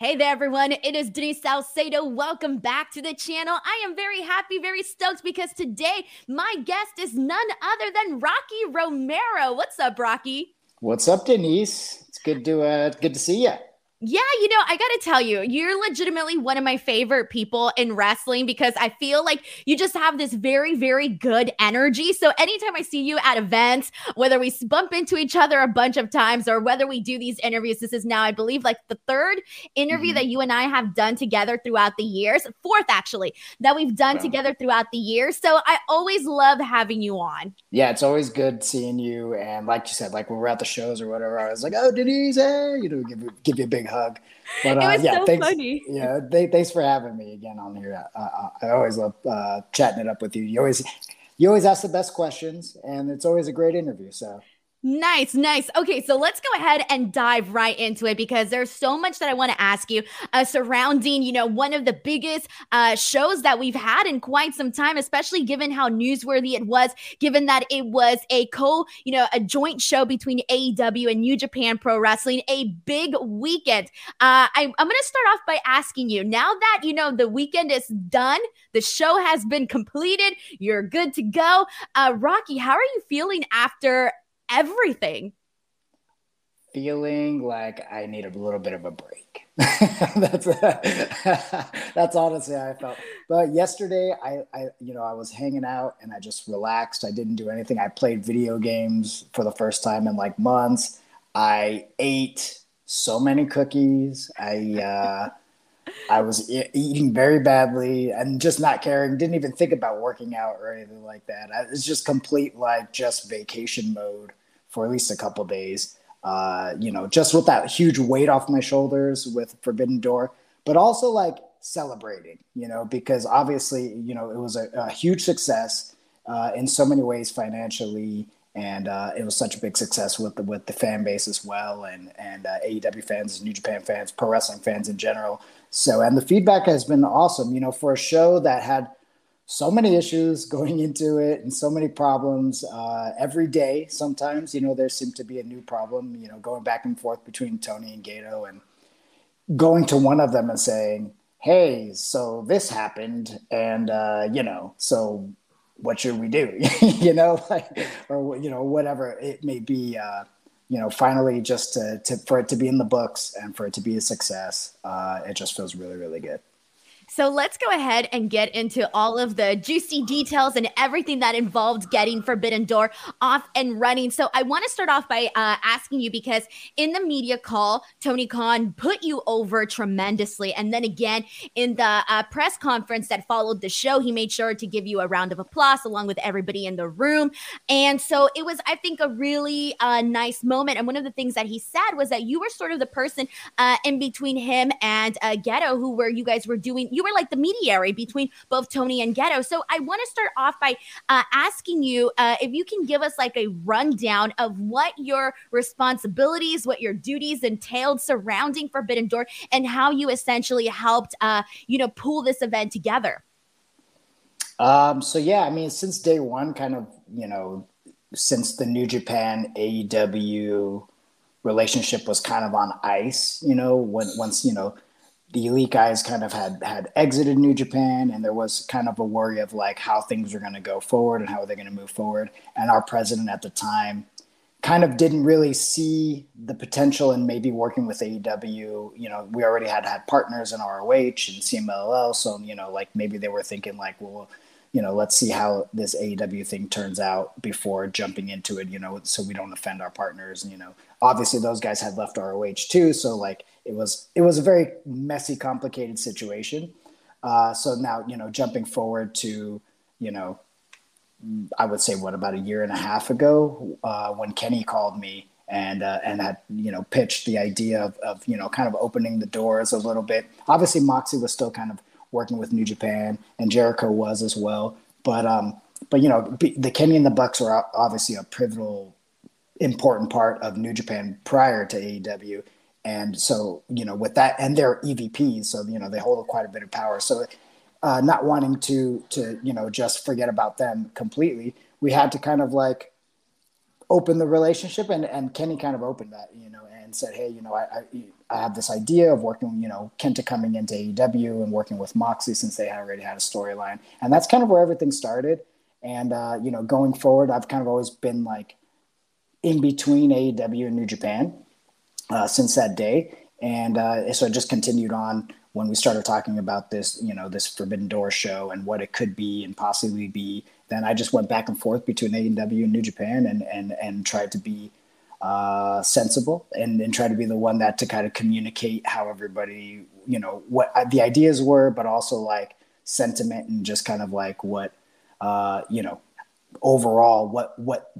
Hey there, everyone. It is Denise Salcedo. Welcome back to the channel. I am very happy, very stoked because today my guest is none other than Rocky Romero. What's up, Rocky? What's up, Denise? It's good to uh, good to see you. Yeah, you know, I got to tell you, you're legitimately one of my favorite people in wrestling because I feel like you just have this very, very good energy. So anytime I see you at events, whether we bump into each other a bunch of times or whether we do these interviews, this is now, I believe, like the third interview mm-hmm. that you and I have done together throughout the years, fourth actually, that we've done yeah. together throughout the years. So I always love having you on. Yeah, it's always good seeing you. And like you said, like when we're at the shows or whatever, I was like, oh, Denise, hey, you know, give, give you a big hug. But uh, yeah, so thanks, funny. Yeah, they, thanks for having me again on here. Uh, uh, I always love uh, chatting it up with you. You always you always ask the best questions, and it's always a great interview. So Nice, nice. Okay, so let's go ahead and dive right into it because there's so much that I want to ask you uh, surrounding, you know, one of the biggest uh, shows that we've had in quite some time, especially given how newsworthy it was, given that it was a co, you know, a joint show between AEW and New Japan Pro Wrestling, a big weekend. Uh, I, I'm going to start off by asking you now that, you know, the weekend is done, the show has been completed, you're good to go. Uh, Rocky, how are you feeling after? Everything. Feeling like I need a little bit of a break. that's that's honestly how I felt. But yesterday, I, I you know I was hanging out and I just relaxed. I didn't do anything. I played video games for the first time in like months. I ate so many cookies. I uh, I was e- eating very badly and just not caring. Didn't even think about working out or anything like that. I, it's just complete like just vacation mode for at least a couple days. Uh, you know, just with that huge weight off my shoulders with Forbidden Door, but also like celebrating. You know, because obviously, you know, it was a, a huge success uh, in so many ways financially and uh, it was such a big success with the with the fan base as well, and and uh, AEW fans, New Japan fans, pro wrestling fans in general. So, and the feedback has been awesome. You know, for a show that had so many issues going into it and so many problems uh, every day. Sometimes, you know, there seemed to be a new problem. You know, going back and forth between Tony and Gedo and going to one of them and saying, "Hey, so this happened, and uh, you know, so." What should we do? you know, like, or you know, whatever it may be. Uh, you know, finally just to, to, for it to be in the books and for it to be a success, uh, it just feels really, really good. So let's go ahead and get into all of the juicy details and everything that involved getting Forbidden Door off and running. So I want to start off by uh, asking you because in the media call, Tony Khan put you over tremendously. And then again, in the uh, press conference that followed the show, he made sure to give you a round of applause along with everybody in the room. And so it was, I think, a really uh, nice moment. And one of the things that he said was that you were sort of the person uh, in between him and uh, Gedo, who were you guys were doing you were like the mediary between both Tony and Gedo. So I want to start off by uh, asking you uh, if you can give us like a rundown of what your responsibilities, what your duties entailed surrounding Forbidden Door, and how you essentially helped, uh, you know, pull this event together. Um, so yeah, I mean, since day one, kind of, you know, since the New Japan AEW relationship was kind of on ice, you know, when once you know the elite guys kind of had had exited New Japan, and there was kind of a worry of like how things are going to go forward and how are they going to move forward. And our president at the time kind of didn't really see the potential in maybe working with AEW. You know, we already had had partners in ROH and CMLL, so you know, like maybe they were thinking like, well, you know, let's see how this AEW thing turns out before jumping into it. You know, so we don't offend our partners. And, you know, obviously those guys had left ROH too, so like it was it was a very messy, complicated situation. Uh, so now you know, jumping forward to you know, I would say what about a year and a half ago uh, when Kenny called me and uh, and had you know pitched the idea of, of you know kind of opening the doors a little bit. Obviously, Moxley was still kind of working with New Japan, and Jericho was as well. But um, but you know, the Kenny and the Bucks were obviously a pivotal, important part of New Japan prior to AEW, and so, you know, with that, and they're EVPs, so you know they hold quite a bit of power. So, uh, not wanting to to you know just forget about them completely, we had to kind of like open the relationship, and and Kenny kind of opened that, you know, and said, hey, you know, I, I I have this idea of working, you know, Kenta coming into AEW and working with Moxley since they already had a storyline, and that's kind of where everything started. And uh, you know, going forward, I've kind of always been like in between AEW and New Japan uh, since that day, and uh, so it just continued on when we started talking about this, you know, this Forbidden Door show and what it could be and possibly be. Then I just went back and forth between AEW and New Japan and and and tried to be uh, sensible and, and try to be the one that to kind of communicate how everybody, you know, what uh, the ideas were, but also like sentiment and just kind of like what, uh, you know, overall what what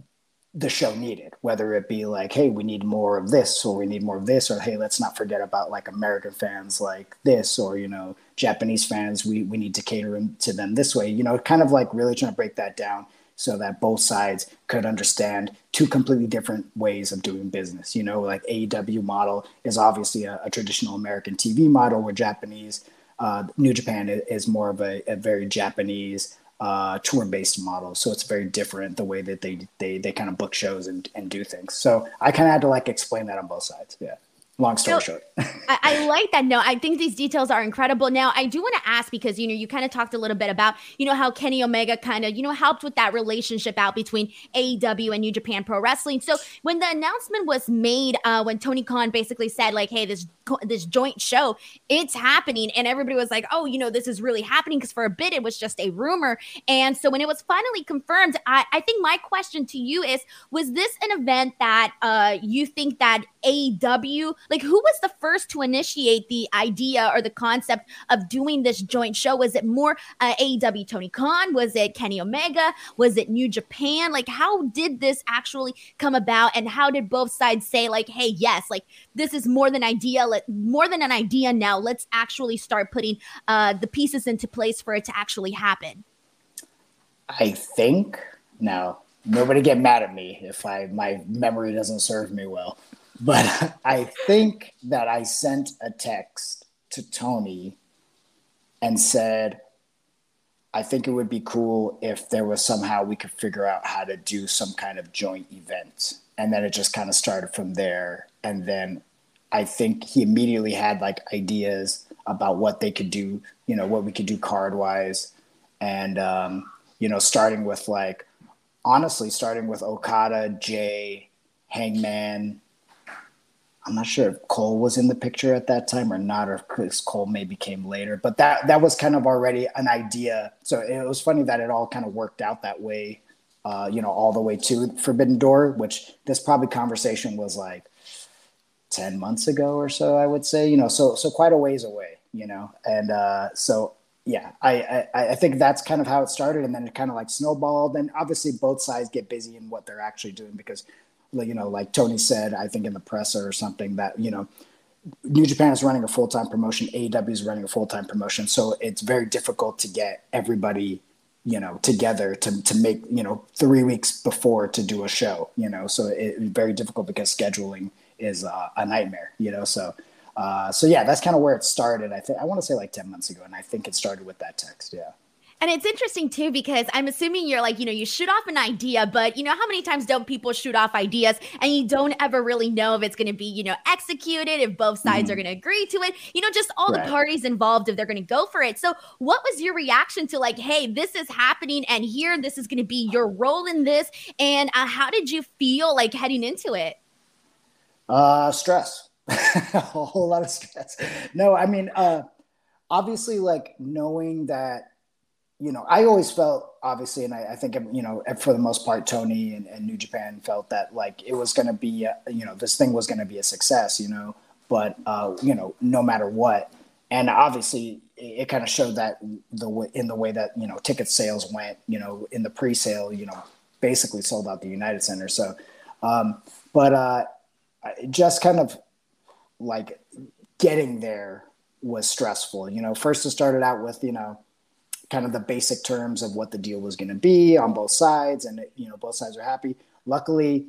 the show needed, whether it be like, hey, we need more of this, or we need more of this, or hey, let's not forget about like American fans like this, or you know, Japanese fans, we we need to cater to them this way. You know, kind of like really trying to break that down so that both sides could understand two completely different ways of doing business. You know, like AEW model is obviously a, a traditional American TV model, where Japanese uh, New Japan is more of a, a very Japanese uh, tour based model. So it's very different the way that they they they kind of book shows and, and do things. So I kind of had to like explain that on both sides. Yeah long story short. I, I, like that. No, I think these details are incredible. Now, I do want to ask because you know you kind of talked a little bit about you know how Kenny Omega kind of you know helped with that relationship out between AEW and New Japan Pro Wrestling. So when the announcement was made, uh, when Tony Khan basically said like, "Hey, this this joint show, it's happening," and everybody was like, "Oh, you know, this is really happening," because for a bit it was just a rumor. And so when it was finally confirmed, I, I think my question to you is: Was this an event that uh, you think that AEW like, who was the first to initiate the idea or the concept of doing this joint show? Was it more uh, AEW Tony Khan? Was it Kenny Omega? Was it New Japan? Like, how did this actually come about? And how did both sides say, like, hey, yes, like this is more than idea, let, more than an idea now. Let's actually start putting uh, the pieces into place for it to actually happen. I think now nobody get mad at me if I my memory doesn't serve me well. But I think that I sent a text to Tony and said, I think it would be cool if there was somehow we could figure out how to do some kind of joint event. And then it just kind of started from there. And then I think he immediately had like ideas about what they could do, you know, what we could do card wise. And, um, you know, starting with like, honestly, starting with Okada, Jay, Hangman, I'm not sure if Cole was in the picture at that time or not, or if Chris Cole maybe came later. But that that was kind of already an idea. So it was funny that it all kind of worked out that way. Uh, you know, all the way to Forbidden Door, which this probably conversation was like ten months ago or so. I would say, you know, so so quite a ways away. You know, and uh, so yeah, I, I I think that's kind of how it started, and then it kind of like snowballed. And obviously, both sides get busy in what they're actually doing because you know, like Tony said, I think in the presser or something that, you know, New Japan is running a full time promotion, AEW is running a full time promotion. So it's very difficult to get everybody, you know, together to, to make, you know, three weeks before to do a show, you know, so it's very difficult because scheduling is uh, a nightmare, you know, so. Uh, so yeah, that's kind of where it started. I think I want to say like ten months ago, and I think it started with that text. Yeah. And it's interesting too because I'm assuming you're like, you know, you shoot off an idea, but you know how many times don't people shoot off ideas and you don't ever really know if it's going to be, you know, executed, if both sides mm-hmm. are going to agree to it, you know, just all right. the parties involved if they're going to go for it. So, what was your reaction to like, hey, this is happening and here this is going to be your role in this and uh, how did you feel like heading into it? Uh stress. a whole lot of stress. No, I mean, uh obviously like knowing that you know, I always felt obviously, and I, I, think you know, for the most part, Tony and, and New Japan felt that like it was going to be, a, you know, this thing was going to be a success, you know, but uh, you know, no matter what, and obviously it, it kind of showed that the in the way that you know ticket sales went, you know, in the pre-sale, you know, basically sold out the United Center. So, um, but uh, just kind of like getting there was stressful. You know, first it started out with you know kind of the basic terms of what the deal was going to be on both sides, and you know both sides are happy. Luckily,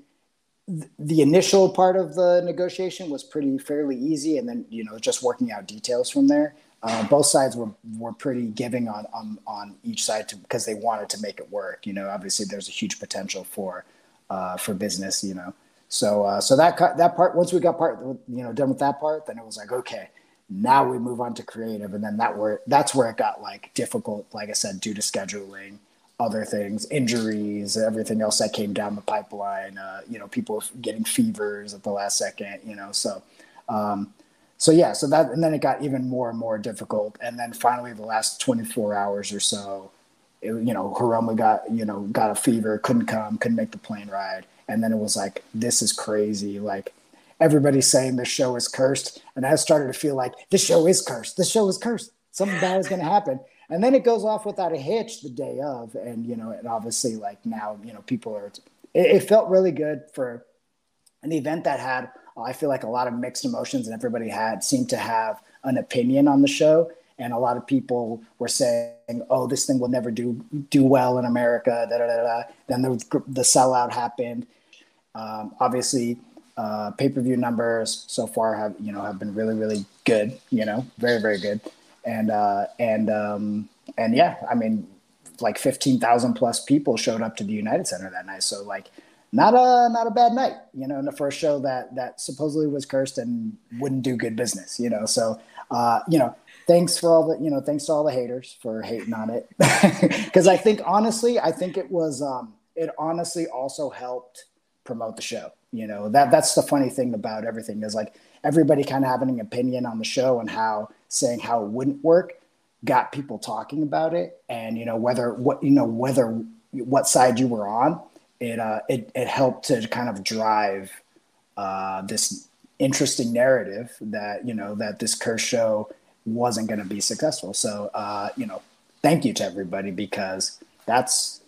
th- the initial part of the negotiation was pretty fairly easy, and then you know just working out details from there. Uh, both sides were were pretty giving on on on each side because they wanted to make it work. You know, obviously there's a huge potential for uh, for business. You know, So uh, so that that part once we got part you know done with that part, then it was like okay, now we move on to creative, and then that where that's where it got like difficult. Like I said, due to scheduling, other things, injuries, everything else that came down the pipeline. Uh, you know, people getting fevers at the last second. You know, so. Um, so yeah, so that and then it got even more and more difficult, and then finally the last 24 hours or so, it, you know, Hiromu got you know got a fever, couldn't come, couldn't make the plane ride, and then it was like this is crazy, like everybody's saying this show is cursed, and I started to feel like this show is cursed, this show is cursed, something bad is going to happen, and then it goes off without a hitch the day of, and you know, and obviously like now you know people are, it, it felt really good for an event that had I feel like a lot of mixed emotions, and everybody had seemed to have an opinion on the show. And a lot of people were saying, "Oh, this thing will never do do well in America." Da, da, da. Then the, the sellout happened. Um, obviously, uh, pay per view numbers so far have you know have been really really good. You know, very very good. And uh, and um, and yeah, I mean, like fifteen thousand plus people showed up to the United Center that night. So like not a not a bad night, you know, in the first show that that supposedly was cursed and wouldn't do good business, you know. So uh, you know, thanks for all the you know, thanks to all the haters for hating on it. Because I think honestly, I think it was um it honestly also helped promote the show. You know, that that's the funny thing about everything is like everybody kind of having an opinion on the show and how saying how it wouldn't work got people talking about it and you know whether what you know whether what side you were on it uh, it it helped to kind of drive uh, this interesting narrative that you know that this curse show wasn't going to be successful. So uh, you know, thank you to everybody because that's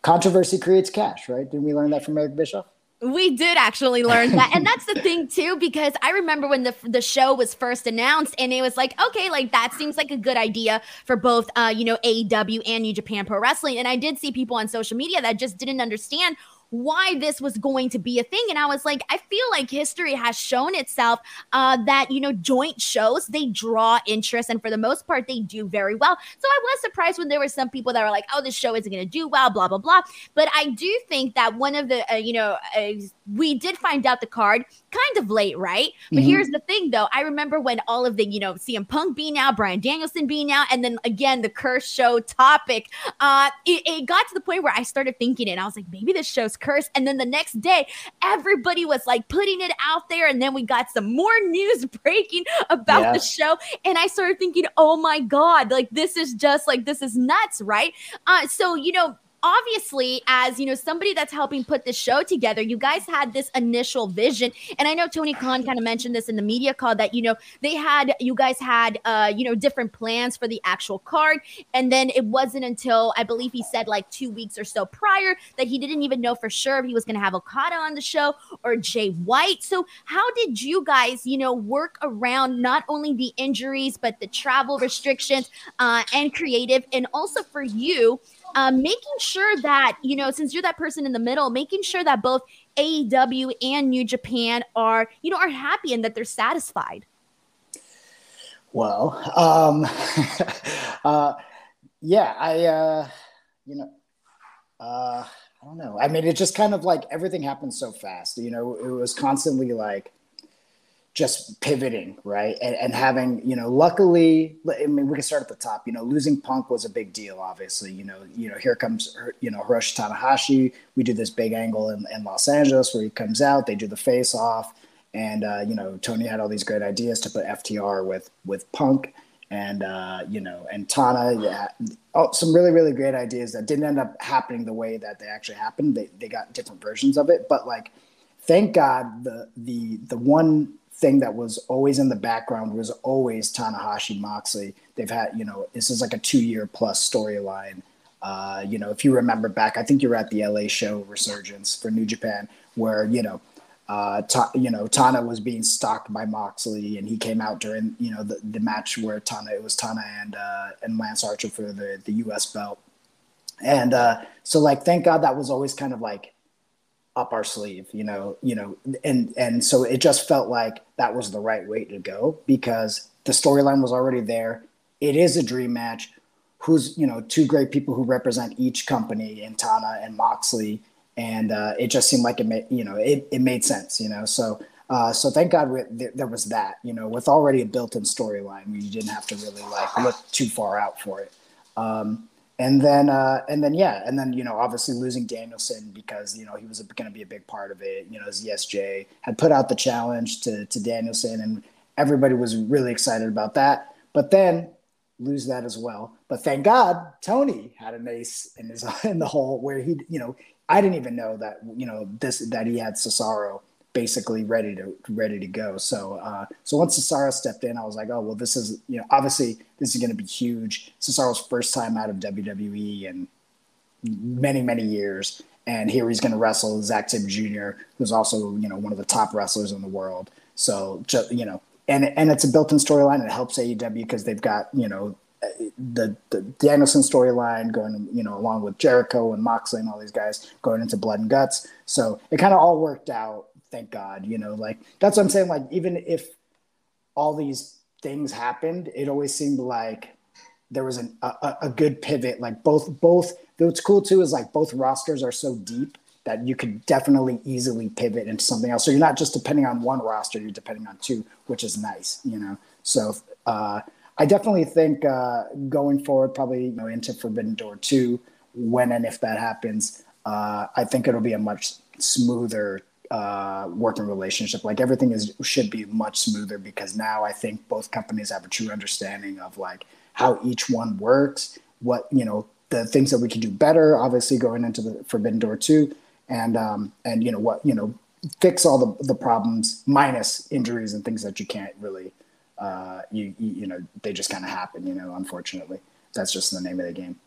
controversy creates cash, right? Didn't we learn that from Eric Bischoff? We did actually learn that. and that's the thing too, because I remember when the the show was first announced and it was like, okay, like that seems like a good idea for both uh, you know, AEW and New Japan Pro Wrestling. And I did see people on social media that just didn't understand why this was going to be a thing. And I was like, I feel like history has shown itself uh, that, you know, joint shows, they draw interest. And for the most part, they do very well. So I was surprised when there were some people that were like, oh, this show isn't going to do well, blah, blah, blah. But I do think that one of the, uh, you know, uh, we did find out the card kind of late, right? But mm-hmm. here's the thing though. I remember when all of the, you know, CM Punk being out, Bryan Danielson being out, and then again, the curse show topic, uh, it, it got to the point where I started thinking it. I was like, maybe this show's curse. And then the next day, everybody was like putting it out there. And then we got some more news breaking about yeah. the show. And I started thinking, oh my God, like this is just like, this is nuts, right? Uh, so, you know, obviously as you know somebody that's helping put this show together you guys had this initial vision. And i know tony khan kind of mentioned this in the media call that you know they had you guys had uh you know different plans for the actual card. And then it wasn't until i believe he said like two weeks or so prior that he didn't even know for sure if he was going to have okada on the show or jay white. So how did you guys you know work around not only the injuries but the travel restrictions uh, and creative? And also for you um, making sure that you know since you're that person in the middle making sure that both aew and new japan are you know are happy and that they're satisfied. Well um uh yeah i uh you know uh i don't know. I mean it just kind of like everything happened so fast you know it was constantly like just pivoting, right? And, and, having, you know, luckily, I mean, we can start at the top. You know, losing Punk was a big deal, obviously. You know, you know, here comes, you know, Hiroshi Tanahashi. We do this big angle in, in Los Angeles where he comes out. They do the face off, and uh, you know, Tony had all these great ideas to put FTR with with Punk, and uh, you know, and Tana. Yeah, oh, some really really great ideas that didn't end up happening the way that they actually happened. They they got different versions of it, but like, thank God the the the one thing that was always in the background was always Tanahashi Moxley. They've had, you know, this is like a two year plus storyline. Uh, you know, if you remember back, I think you were at the LA show Resurgence for New Japan, where you know, uh, ta- you know, Tana was being stalked by Moxley, and he came out during you know the, the match where Tana it was Tana and uh, and Lance Archer for the the U.S. belt, and uh, so like thank God that was always kind of like up our sleeve, you know, you know, and and so it just felt like that was the right way to go because the storyline was already there. It is a dream match. Who's you know two great people who represent each company in Tana and Moxley, and uh, it just seemed like it made you know it, it made sense you know so uh, so thank God we, there, there, was that you know with already a built-in storyline where you didn't have to really like look too far out for it um, and then uh, and then yeah and then you know obviously losing Danielson because you know he was going to be a big part of it you know as ZSJ had put out the challenge to to Danielson and everybody was really excited about that. But then lose that as well. But thank God Tony had an ace in his in the hole where he you know I didn't even know that you know this that he had Cesaro basically ready to ready to go. So uh, so once Cesaro stepped in, I was like, oh well, this is you know obviously this is going to be huge. Cesaro's first time out of WWE in many many years, and here he's going to wrestle Zack Sabre Jr., who's also you know one of the top wrestlers in the world. So just you know, and and it's a built-in storyline. It helps AEW because they've got you know the the Danielson storyline going, you know, along with Jericho and Moxley and all these guys going into Blood and Guts. So it kind of all worked out. Thank God, you know, like that's what I'm saying. Like even if all these things happened, it always seemed like there was an, a, a good pivot. Like both both. What's cool too is like both rosters are so deep that you could definitely easily pivot into something else. So you're not just depending on one roster; you're depending on two, which is nice, you know. So. uh I definitely think uh, going forward, probably you know into Forbidden Door two, when and if that happens, uh, I think it'll be a much smoother uh, working relationship. Like everything is should be much smoother because now I think both companies have a true understanding of like how each one works, what you know the things that we can do better. Obviously, going into the Forbidden Door two, and um, and you know what you know fix all the the problems minus injuries and things that you can't really uh, you, you, you know they just kind of happen. You know, unfortunately, that's just the name of the game.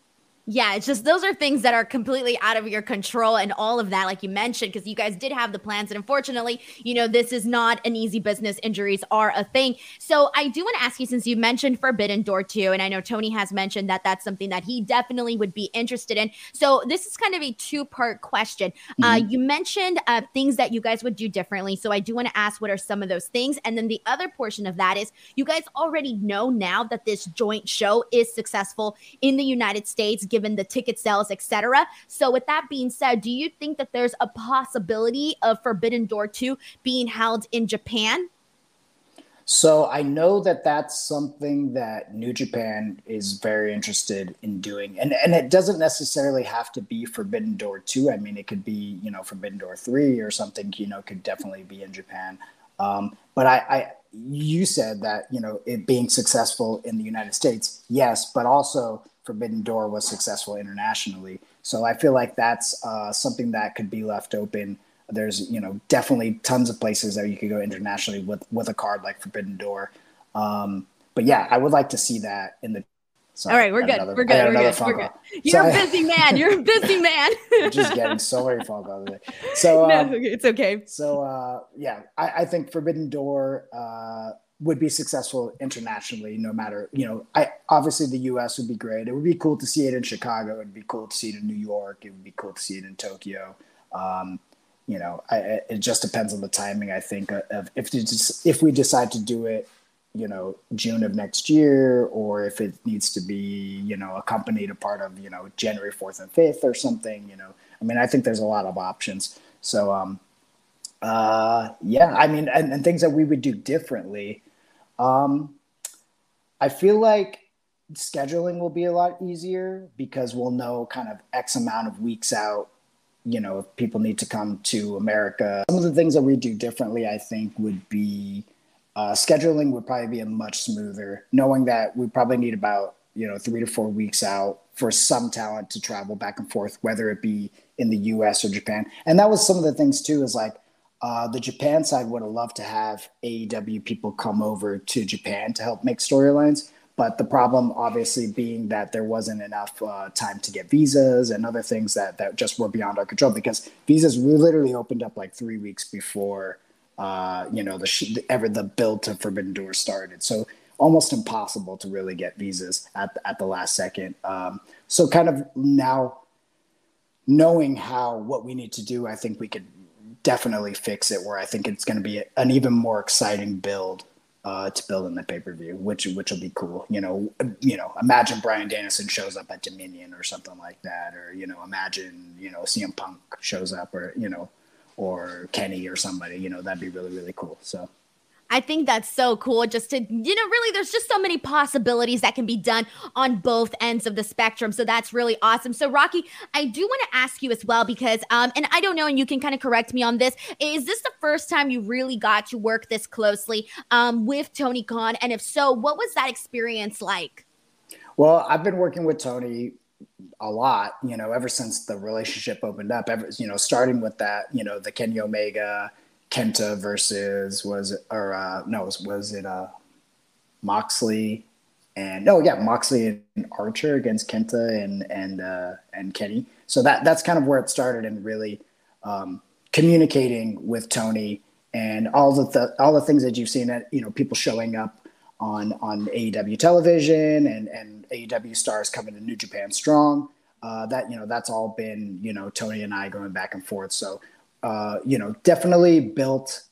Yeah, it's just those are things that are completely out of your control and all of that, like you mentioned, because you guys did have the plans. And unfortunately, you know, this is not an easy business. Injuries are a thing. So I do want to ask you, since you mentioned Forbidden Door 2, and I know Tony has mentioned that that's something that he definitely would be interested in. So this is kind of a two part question. Uh, mm-hmm. Uh, you mentioned uh, things that you guys would do differently. So I do want to ask what are some of those things? And then the other portion of that is you guys already know now that this joint show is successful in the United States given the ticket sales, etc. So, with that being said, do you think that there's a possibility of Forbidden Door 2 being held in Japan? So I know that that's something that New Japan is very interested in doing, and and it doesn't necessarily have to be Forbidden Door two. I mean, it could be you know Forbidden Door three or something. You know, could definitely be in Japan. Um, but I, I, you said that you know it being successful in the United States, yes, but also Forbidden Door was successful internationally. So I feel like that's uh, something that could be left open. There's you know definitely tons of places that you could go internationally with with a card like Forbidden Door. Um, but yeah, I would like to see that in the. Sorry, All right, we're good. Another, we're good. We're good. We're good. You're so a busy man. You're a busy man. just getting so many phone calls. So um, no, it's okay. So uh, yeah, I, I, think Forbidden Door. Uh, would be successful internationally no matter you know i obviously the us would be great. It would be cool to see it in chicago. It would be cool to see it in new york. It would be cool to see it in tokyo. Um, you know I, it just depends on the timing i think of if if we decide to do it you know june of next year or if it needs to be you know accompanied a part of you know january 4th and 5th or something you know. I mean i think there's a lot of options. So um uh yeah i mean and, and things that we would do differently um, I feel like scheduling will be a lot easier because we'll know kind of X amount of weeks out, you know, if people need to come to America. Some of the things that we do differently, I think, would be uh, scheduling would probably be a much smoother, knowing that we probably need about, you know, three to four weeks out for some talent to travel back and forth, whether it be in the US or Japan. And that was some of the things too, is like, uh, the Japan side would have loved to have AEW people come over to Japan to help make storylines. But the problem, obviously, being that there wasn't enough uh, time to get visas and other things that, that just were beyond our control because visas literally opened up like three weeks before, uh, you know, the ever the build to Forbidden Door started. So almost impossible to really get visas at, at the last second. Um, so kind of now knowing how what we need to do, I think we could definitely fix it where I think it's going to be an even more exciting build uh, to build in the pay per view, which which will be cool. You know, you know, imagine Bryan Danielson shows up at Dominion or something like that, or you know, imagine you know CM Punk shows up, or you know, or Kenny or somebody. You know, that'd be really really cool. So. I think that's so cool just to, you know, really, there's just so many possibilities that can be done on both ends of the spectrum. So that's really awesome. So, Rocky, I do want to ask you as well because, um, and I don't know, and you can kind of correct me on this. Is this the first time you really got to work this closely um, with Tony Khan? And if so, what was that experience like? Well, I've been working with Tony a lot, you know, ever since the relationship opened up, ever, you know, starting with that, you know, the Kenny Omega Kenta versus was it, or uh, no was, was it uh, Moxley and oh yeah Moxley and Archer against Kenta and and uh, and Kenny. So that that's kind of where it started and really um, communicating with Tony and all the th- all the things that you've seen that you know people showing up on on AEW television and and AEW stars coming to New Japan Strong. Uh, that you know that's all been you know Tony and I going back and forth. So uh, you know, definitely built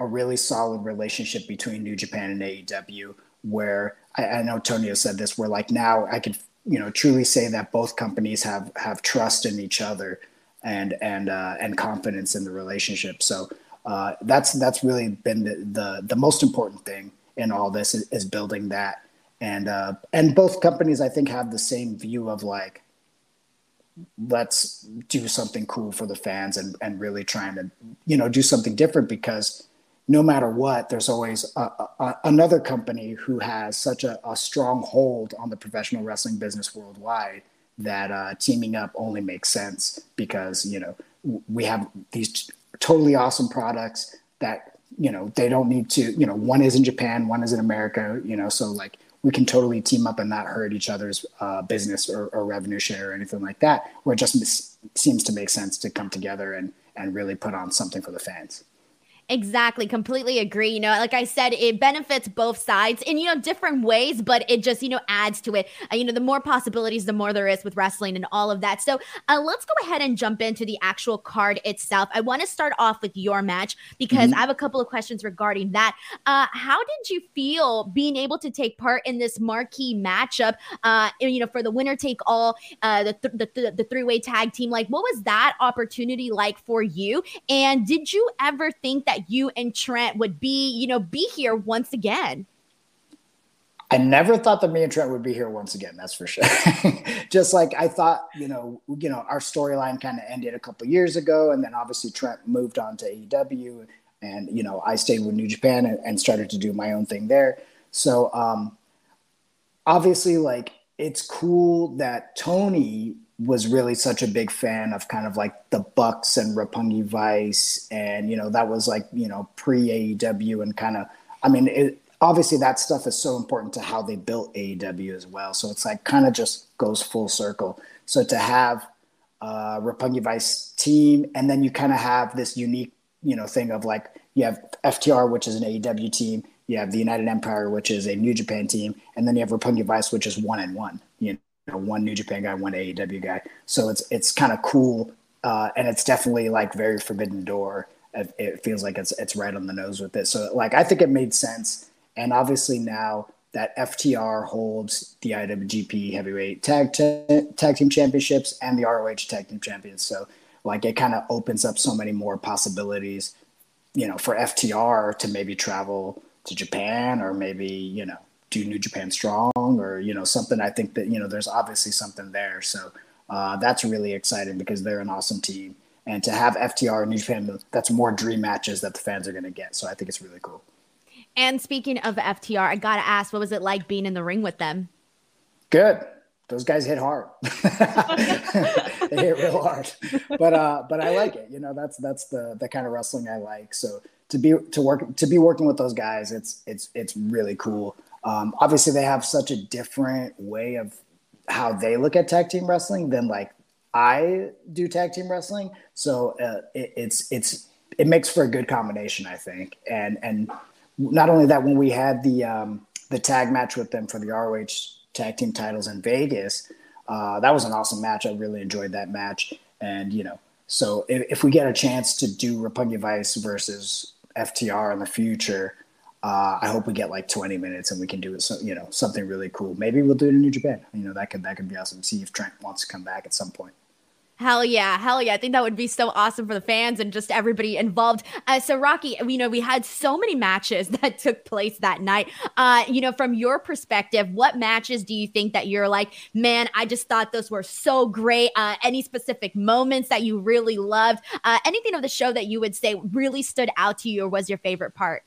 a really solid relationship between New Japan and AEW. Where I, I know has said this, where like now I could, you know, truly say that both companies have have trust in each other and and uh, and confidence in the relationship. So uh, that's that's really been the, the, the most important thing in all this is, is building that. And uh, and both companies I think have the same view of like let's do something cool for the fans and, and really trying to you know do something different because no matter what there's always a, a, another company who has such a, a, strong hold on the professional wrestling business worldwide that uh, teaming up only makes sense because you know we have these totally awesome products that you know they don't need to you know one is in japan one is in america you know so like we can totally team up and not hurt each other's uh, business or, or, revenue share or anything like that. Where it just seems to make sense to come together and and really put on something for the fans. Exactly. Completely agree. You know, like I said, it benefits both sides in, you know, different ways, but it just, you know, adds to it. Uh, you know, the more possibilities, the more there is with wrestling and all of that. So uh, let's go ahead and jump into the actual card itself. I want to start off with your match because mm-hmm. I have a couple of questions regarding that. Uh, how did you feel being able to take part in this marquee matchup, uh, you know, for the winner take all, uh, the, th- the, th- the three way tag team? Like, what was that opportunity like for you? And did you ever think that? You and Trent would be, you know, be here once again. I never thought that me and Trent would be here once again. That's for sure. Just like I thought, you know, you know, our storyline kind of ended a couple years ago, and then obviously Trent moved on to AEW, and you know, I stayed with New Japan and, and started to do my own thing there. So, um, obviously, like it's cool that Tony was really such a big fan of kind of like the Bucks and Roppongi Vice, and you know that was like you know pre AEW and kind of. I mean, it, obviously that stuff is so important to how they built AEW as well. So it's like kind of just goes full circle. So to have uh, Roppongi Vice team, and then you kind of have this unique you know thing of like you have FTR, which is an AEW team. You have the United Empire, which is a New Japan team, and then you have Roppongi Vice, which is one and one. Know, one New Japan guy, one AEW guy. So it's it's kind of cool, uh, and it's definitely like very Forbidden Door. It, it, feels like it's it's right on the nose with it. So like I think it made sense, and obviously now that FTR holds the IWGP Heavyweight Tag t- Tag Team Championships and the ROH Tag Team Champions. So like it kind of opens up so many more possibilities, you know, for FTR to maybe travel to Japan or maybe you know do New Japan Strong or you know something. I think that you know there's obviously something there. So uh, that's really exciting because they're an awesome team, and to have FTR and New Japan, that's more dream matches that the fans are going to get. So I think it's really cool. And speaking of FTR, I gotta ask, what was it like being in the ring with them? Good. Those guys hit hard. they hit real hard, but uh, but I like it. You know, that's that's the the kind of wrestling I like. So to be to work to be working with those guys, it's it's it's really cool. Um, obviously, they have such a different way of how they look at tag team wrestling than like I do tag team wrestling. So uh, it, it's it's it makes for a good combination, I think. And and not only that, when we had the um, the tag match with them for the ROH tag team titles in Vegas, uh, that was an awesome match. I really enjoyed that match. And you know, so if, if we get a chance to do Roppongi Vice versus FTR in the future, Uh, I hope we get like 20 minutes and we can do it. So you know, something really cool. Maybe we'll do it in New Japan. You know, that could that could be awesome. See if Trent wants to come back at some point. Hell yeah, hell yeah. I think that would be so awesome for the fans and just everybody involved. Uh, so, Rocky, you know, we had so many matches that took place that night. Uh, you know, from your perspective, what matches do you think that you're like, man, I just thought those were so great? Uh, any specific moments that you really loved? Uh, anything of the show that you would say really stood out to you or was your favorite part?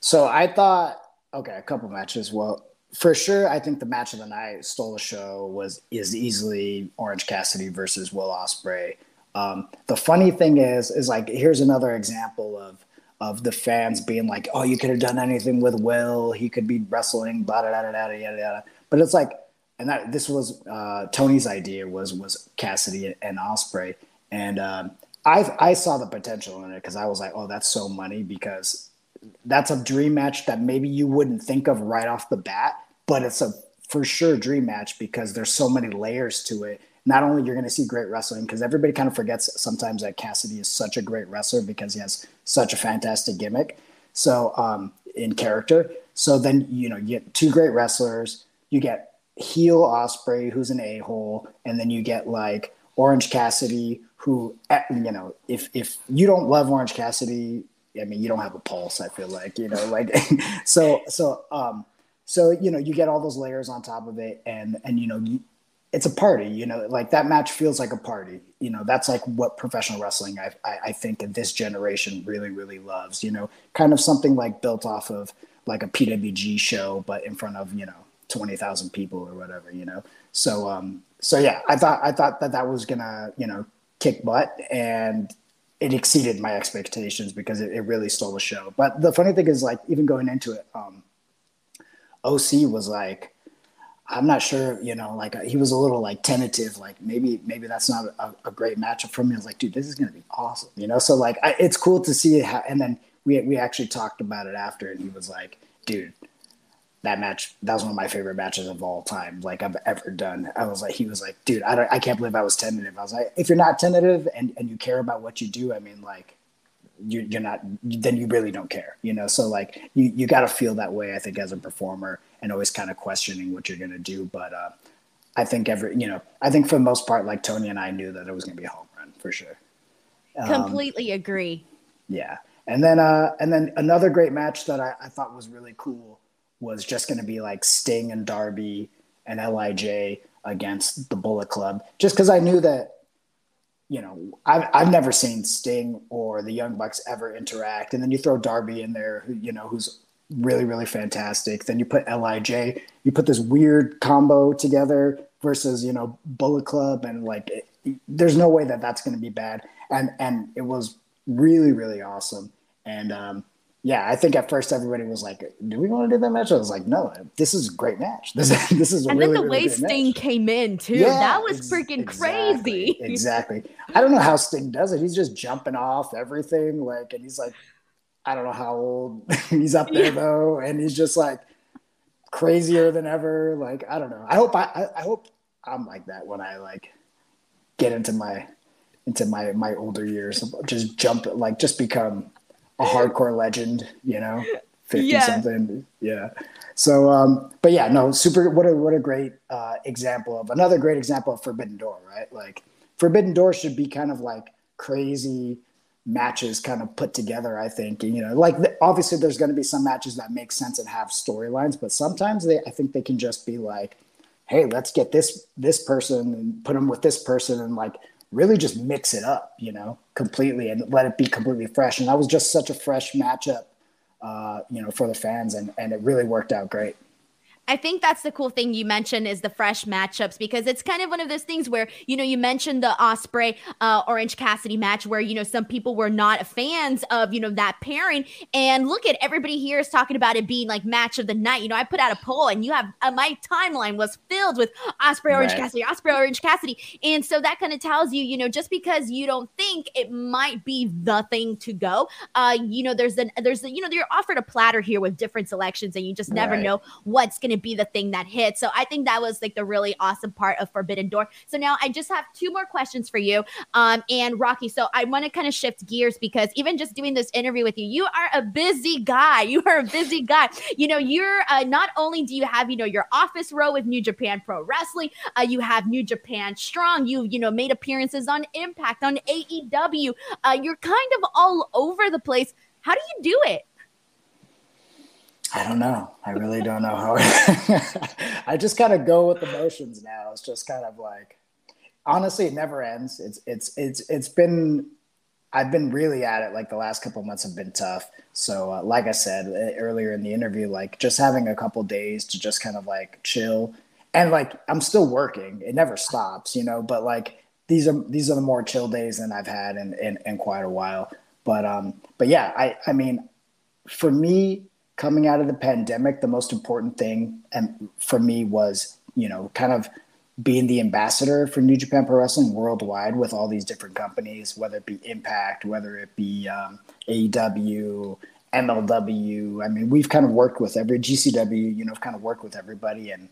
So, I thought, okay, a couple matches. Well, for sure, I think the match of the night stole the show was is easily Orange Cassidy versus Will Ospreay. Um, the funny thing is, is like here's another example of of the fans being like, "Oh, you could have done anything with Will. He could be wrestling." Blah da da da da yada yada. But it's like, and that this was uh, Tony's idea was was Cassidy and Ospreay, and um, I I saw the potential in it because I was like, "Oh, that's so money," because that's a dream match that maybe you wouldn't think of right off the bat, but it's a for sure dream match because there's so many layers to it. Not only you're going to see great wrestling because everybody kind of forgets sometimes that Cassidy is such a great wrestler because he has such a fantastic gimmick. So um, in character, so then you know you get two great wrestlers. You get heel Ospreay who's an a hole, and then you get like Orange Cassidy, who eh, you know if if you don't love Orange Cassidy, I mean, you don't have a pulse. I feel like you know, like so so um so you know you get all those layers on top of it, and and you know you, it's a party. You know, like that match feels like a party. You know, that's like what professional wrestling I I, I think that this generation really really loves. You know, kind of something like built off of like a PWG show, but in front of you know twenty thousand people or whatever. You know, so um so yeah, I thought I thought that that was gonna you know kick butt and it exceeded my expectations because it, it, really stole the show. But the funny thing is, like, even going into it, um, OC was like, I'm not sure, you know, like he was a little like tentative, like maybe maybe that's not a, a great matchup for me. I was like, dude, this is gonna be awesome, you know. So like, I, it's cool to see how. And then we we actually talked about it after, and he was like, dude, that match that was one of my favorite matches of all time like i've ever done. I was like he was like dude i don't i can't believe i was tentative. I was like if you're not tentative and and you care about what you do i mean like you, you're not then you really don't care you know? So like you you got to feel that way i think as a performer and always kind of questioning what you're going to do but uh i think every you know i think for the most part like tony and i knew that it was going to be a home run for sure. Um, completely agree. yeah. And then uh and then another great match that I, I thought was really cool was just going to be like Sting and Darby and Lij against the Bullet Club, just because I knew that, you know, I've I've never seen Sting or the Young Bucks ever interact, and then you throw Darby in there, who you know, who's really really fantastic. Then you put Lij, you put this weird combo together versus you know Bullet Club, and like, it, there's no way that that's going to be bad, and and it was really really awesome, and um, yeah, I think at first everybody was like, "Do we want to do that match?" I was like, "No, this is a great match. This this is and really, then the really way Sting match. came in too, yeah, that was ex- freaking exactly, crazy. exactly. I don't know how Sting does it. He's just jumping off everything, like, and he's like, I don't know how old he's up there yeah. though, and he's just like crazier than ever. Like, I don't know. I hope I, I, I hope I'm like that when I like get into my into my my older years. Just jump, like, just become a hardcore legend, you know, 50 yeah. something. Yeah. So, um, but yeah, no, super, what a, what a great, uh, example of another great example of Forbidden Door, right? Like Forbidden Door should be kind of like crazy matches kind of put together, I think, you know, like the, obviously there's going to be some matches that make sense and have storylines, but sometimes they, I think they can just be like, Hey, let's get this, this person and put them with this person and like really just mix it up, you know, completely and let it be completely fresh. And that was just such a fresh matchup, uh, you know, for the fans, and and it really worked out great. I think that's the cool thing you mentioned is the fresh matchups because it's kind of one of those things where you know you mentioned the Ospreay uh, Orange Cassidy match where you know some people were not fans of you know that pairing and look at everybody here is talking about it being like match of the night. You know I put out a poll and you have uh, my timeline was filled with Ospreay Orange right. Cassidy Ospreay Orange Cassidy and so that kind of tells you you know just because you don't think it might be the thing to go, uh, you know there's an there's a, you know you're offered a platter here with different selections and you just never right. know what's going to be the thing that hits. So I think that was like the really awesome part of Forbidden Door. So now I just have two more questions for you. Um, and Rocky, so I want to kind of shift gears because even just doing this interview with you, you are a busy guy. You are a busy guy. You know, you're uh, not only do you have, you know, your office row with New Japan Pro Wrestling, uh, you have New Japan Strong. You, you know, made appearances on Impact, on AEW. Uh, you're kind of all over the place. How do you do it? I don't know. I really don't know how. I just kind of go with the motions now. It's just kind of like, honestly, it never ends. It's it's it's it's been. I've been really at it. Like the last couple months have been tough. So, uh, like I said uh, earlier in the interview, like just having a couple days to just kind of like chill, and like I'm still working. It never stops, you know. But like these are these are the more chill days than I've had in in, in quite a while. But um, but yeah, I I mean, for me, coming out of the pandemic, the most important thing and for me was, you know, kind of being the ambassador for New Japan Pro Wrestling worldwide with all these different companies, whether it be Impact, whether it be um, AEW, MLW. I mean, we've kind of worked with every GCW, you know, kind of worked with everybody and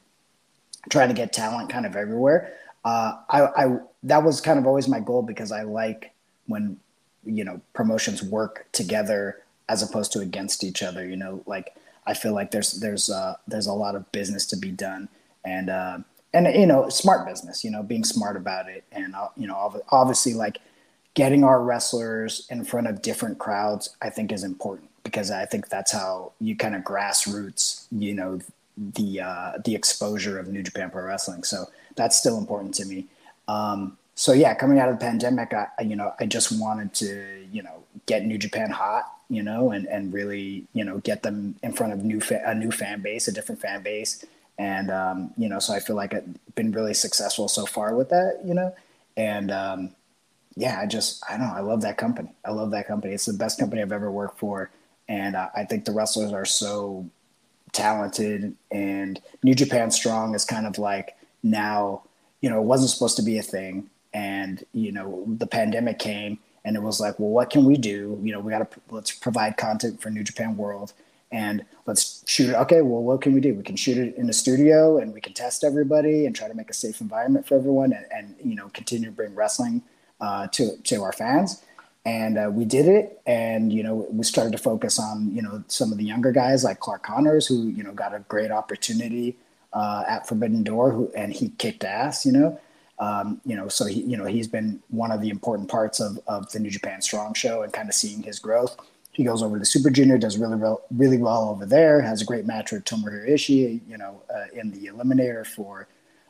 trying to get talent kind of everywhere. Uh, I, I that was kind of always my goal because I like when you know promotions work together as opposed to against each other. You know, like I feel like there's there's uh, there's a lot of business to be done, and uh, and you know, smart business. You know, being smart about it, and uh, you know, obviously, like getting our wrestlers in front of different crowds, I think is important because I think that's how you kind of grassroots. You know, the uh, the exposure of New Japan Pro Wrestling. So that's still important to me. Um, so yeah, coming out of the pandemic, I you know I just wanted to you know get New Japan hot you know, and and really, you know, get them in front of new fa- a new fan base, a different fan base, and um, you know, so I feel like I've been really successful so far with that, you know, and um, yeah, I just I don't know, I love that company. I love that company. It's the best company I've ever worked for, and uh, I think the wrestlers are so talented, and New Japan Strong is kind of like now, you know, it wasn't supposed to be a thing, and you know, the pandemic came and it was like, well, what can we do? You know, we got to let's provide content for New Japan World, and let's shoot it. Okay, well, what can we do? We can shoot it in a studio, and we can test everybody and try to make a safe environment for everyone, and, and you know, continue to bring wrestling uh, to to our fans. And uh, we did it, and you know, we started to focus on you know some of the younger guys like Clark Connors, who you know got a great opportunity uh, at Forbidden Door, who and he kicked ass, you know. Um, you know, so he, you know, he's been one of the important parts of, of the New Japan Strong show and kind of seeing his growth. He goes over to Super Junior, does really well, really well over there. Has a great match with Tomohiro Ishii, you know, uh, in the Eliminator for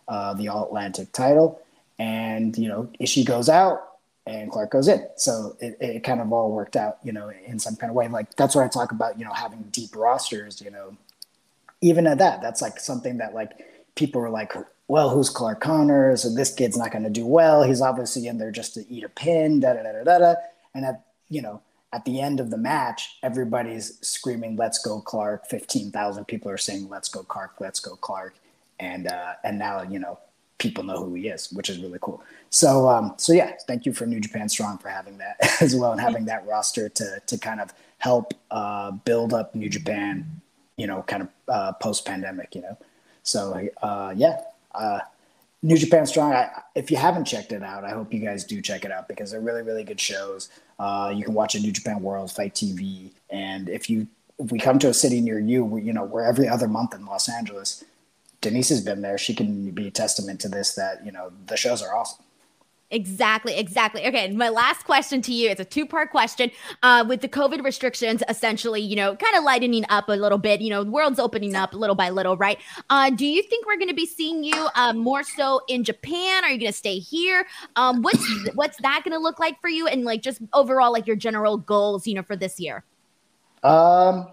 uh, the All Atlantic title, and you know, Ishii goes out and Clark goes in. So it, it kind of all worked out, you know, in some kind of way. Like that's what I talk about, you know, having deep rosters. You know, even at that, that's like something that like people were like, well, who's Clark Connors? And this kid's not going to do well. He's obviously in there just to eat a pin, da da da da da. And at you know, at the end of the match, everybody's screaming, "Let's go, Clark!" Fifteen thousand people are saying, "Let's go, Clark! Let's go, Clark!" And uh, and now you know people know who he is, which is really cool. So um, so yeah, thank you for New Japan Strong for having that as well and having that roster to to kind of help uh, build up New Japan, you know, kind of uh, post pandemic, you know. So uh, yeah, uh, New Japan Strong. I, if you haven't checked it out, I hope you guys do check it out because they're really, really good shows. Uh, you can watch a New Japan World FITE TV, and if you if we come to a city near you, we, you know we're every other month in Los Angeles. Denise has been there; she can be a testament to this. That you know the shows are awesome. Exactly, exactly. Okay, my last question to you, it's a two-part question. Uh, with the COVID restrictions essentially, you know, kind of lightening up a little bit, you know, the world's opening up little by little, right? Uh, do you think we're going to be seeing you uh, more so in Japan? Are you going to stay here? Um, what's what's that going to look like for you and like just overall like your general goals, you know, for this year? Um,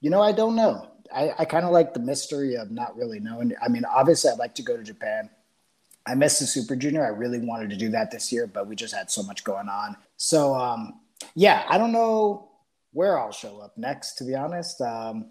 you know, I don't know. I, I kind of like the mystery of not really knowing. I mean, obviously I'd like to go to Japan I missed the Super Junior. I really wanted to do that this year, but we just had so much going on. So um, yeah, I don't know where I'll show up next. To be honest, um,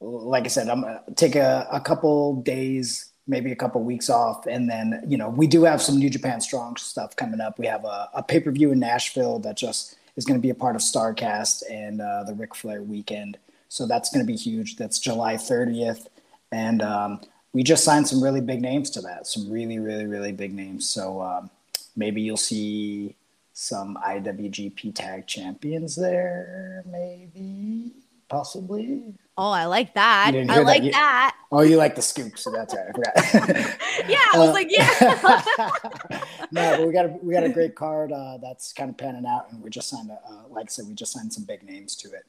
like I said, I'm gonna take a, a couple days, maybe a couple weeks off, and then you know we do have some New Japan Strong stuff coming up. We have a, a pay per view in Nashville that just is going to be a part of Starrcast and uh, the Ric Flair weekend. So that's going to be huge. That's July 30th and um, we just signed some really big names to that. Some really, really, really big names. So um, maybe you'll see some IWGP Tag Champions there. Maybe, possibly. Oh, I like that. I like that. that. Oh, you like the scoop, so that's right. I forgot. yeah, I was uh, like, yeah. no, but we got a we got a great card uh, that's kind of panning out, and we just signed a uh, like I said, we just signed some big names to it.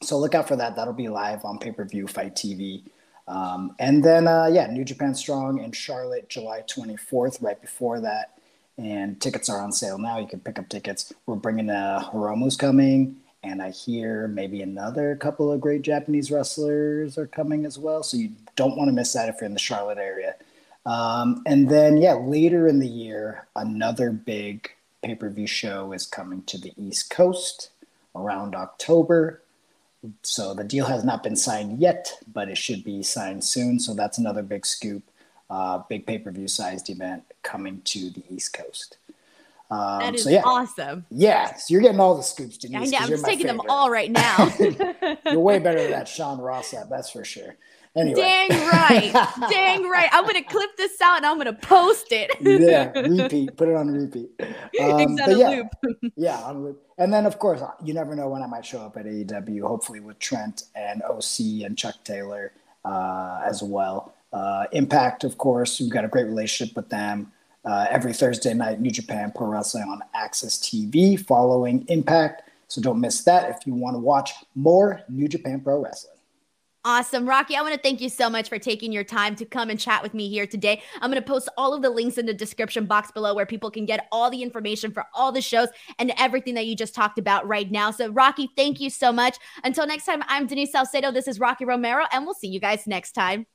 So look out for that. That'll be live on pay per view FITE TV. Um, and then uh, yeah, New Japan Strong in Charlotte, July 24th, right before that. And tickets are on sale now. You can pick up tickets. We're bringing uh, Hiromu's coming and I hear maybe another couple of great Japanese wrestlers are coming as well. So you don't want to miss that if you're in the Charlotte area. Um, and then, yeah, later in the year, another big pay per view show is coming to the East Coast around October. So the deal has not been signed yet, but it should be signed soon. So that's another big scoop, uh, big pay per view sized event coming to the East Coast. Um, that is so yeah. awesome. Yeah, so you're getting all the scoops, Denise. I am just taking favorite. them all right now. you're way better than that Sean Ross Sapp, that's for sure. Anyway. Dang right. Dang right. I'm going to clip this out and I'm going to post it. yeah, repeat. Put it on repeat. Um, yeah, loop. yeah, on loop. And then, of course, you never know when I might show up at AEW, hopefully with Trent and OC and Chuck Taylor uh, as well. Uh, Impact, of course, we've got a great relationship with them uh, every Thursday night, New Japan Pro Wrestling on AXS TV following Impact. So don't miss that if you want to watch more New Japan Pro Wrestling. Awesome. Rocky, I want to thank you so much for taking your time to come and chat with me here today. I'm going to post all of the links in the description box below where people can get all the information for all the shows and everything that you just talked about right now. So, Rocky, thank you so much. Until next time, I'm Denise Salcedo. This is Rocky Romero, and we'll see you guys next time.